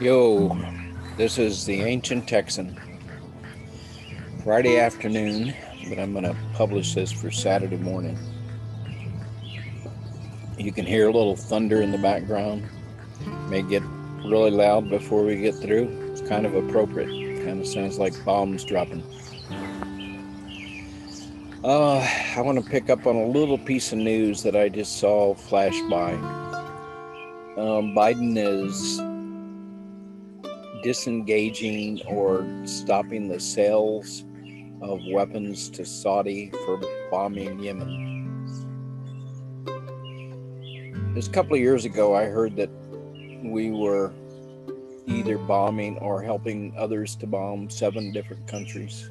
Yo, this is the Ancient Texan. Friday afternoon, but I'm going to publish this for Saturday morning. You can hear a little thunder in the background. May get really loud before we get through. It's kind of appropriate. Kind of sounds like bombs dropping. Uh, I want to pick up on a little piece of news that I just saw flash by. Um, Biden is disengaging or stopping the sales of weapons to Saudi for bombing Yemen. Just a couple of years ago, I heard that we were either bombing or helping others to bomb seven different countries.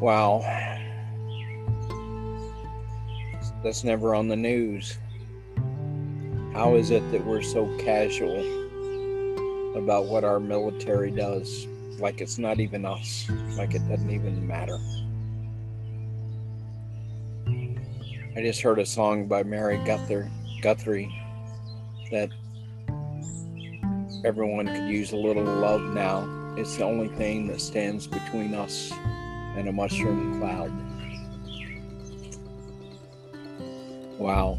Wow. That's never on the news. How is it that we're so casual about what our military does? Like it's not even us, like it doesn't even matter. I just heard a song by Mary Guthrie, Guthrie that everyone could use a little love now. It's the only thing that stands between us and a mushroom cloud. Wow.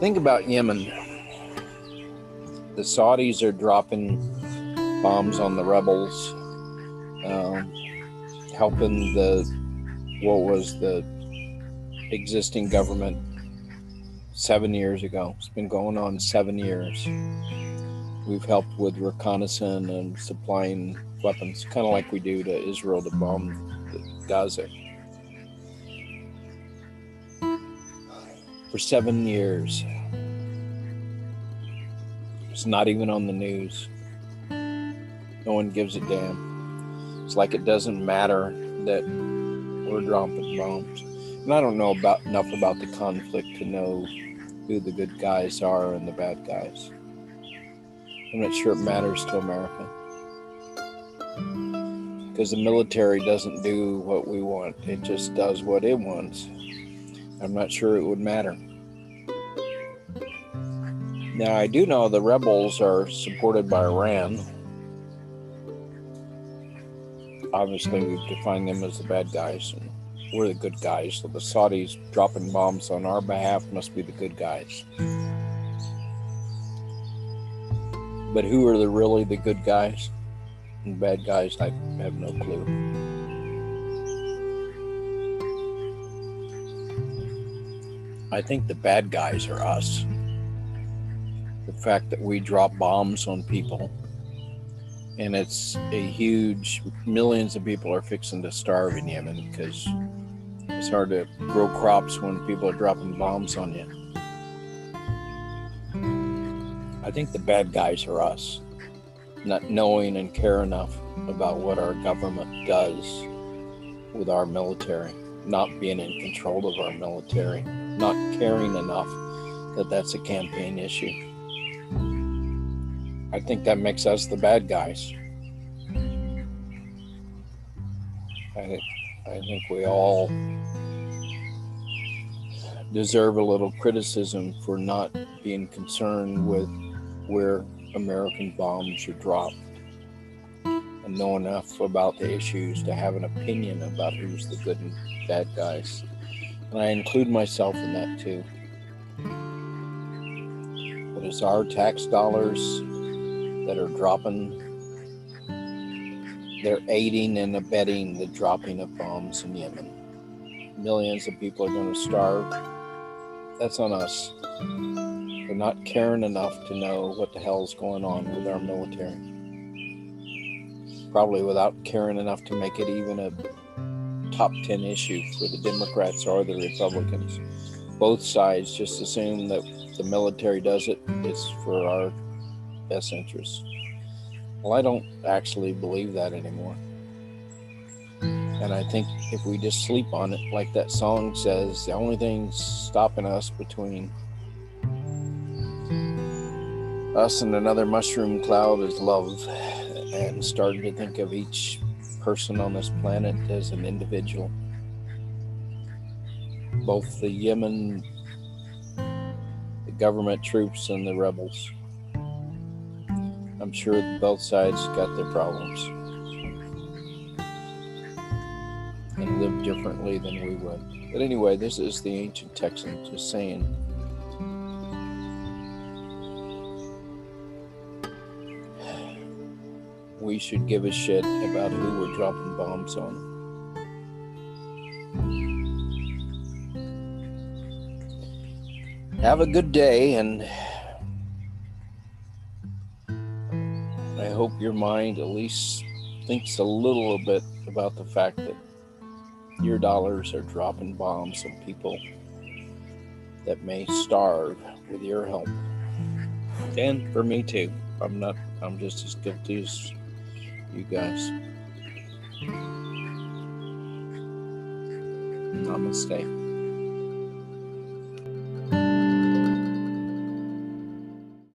Think about Yemen. The Saudis are dropping bombs on the rebels, um, helping the what was the existing government seven years ago. It's been going on seven years. We've helped with reconnaissance and supplying weapons, kind of like we do to Israel to bomb Gaza. For seven years. It's not even on the news. No one gives a damn. It's like it doesn't matter that we're dropping bombs. And I don't know about enough about the conflict to know who the good guys are and the bad guys. I'm not sure it matters to America. Because the military doesn't do what we want, it just does what it wants. I'm not sure it would matter. Now, I do know the rebels are supported by Iran. Obviously, we define them as the bad guys, and we're the good guys. So the Saudis dropping bombs on our behalf must be the good guys. But who are the really the good guys and bad guys? I have no clue. I think the bad guys are us. The fact that we drop bombs on people and it's a huge millions of people are fixing to starve in Yemen because it's hard to grow crops when people are dropping bombs on you. I think the bad guys are us, not knowing and care enough about what our government does with our military, not being in control of our military, not caring enough that that's a campaign issue. I think that makes us the bad guys. I, I think we all deserve a little criticism for not being concerned with where American bombs are dropped and know enough about the issues to have an opinion about who's the good and bad guys. And I include myself in that too. But it's our tax dollars that are dropping, they're aiding and abetting the dropping of bombs in Yemen. Millions of people are going to starve that's on us for not caring enough to know what the hell's going on with our military. Probably without caring enough to make it even a top 10 issue for the Democrats or the Republicans. Both sides just assume that the military does it, it's for our best interest. Well, I don't actually believe that anymore. And I think if we just sleep on it, like that song says, the only thing stopping us between us and another mushroom cloud is love. And starting to think of each person on this planet as an individual. Both the Yemen the government troops and the rebels. I'm sure both sides got their problems and live differently than we would. But anyway, this is the ancient Texan just saying. We should give a shit about who we're dropping bombs on. Have a good day, and I hope your mind at least thinks a little bit about the fact that your dollars are dropping bombs on people that may starve with your help. And for me too. I'm not, I'm just as guilty as you guys. Namaste.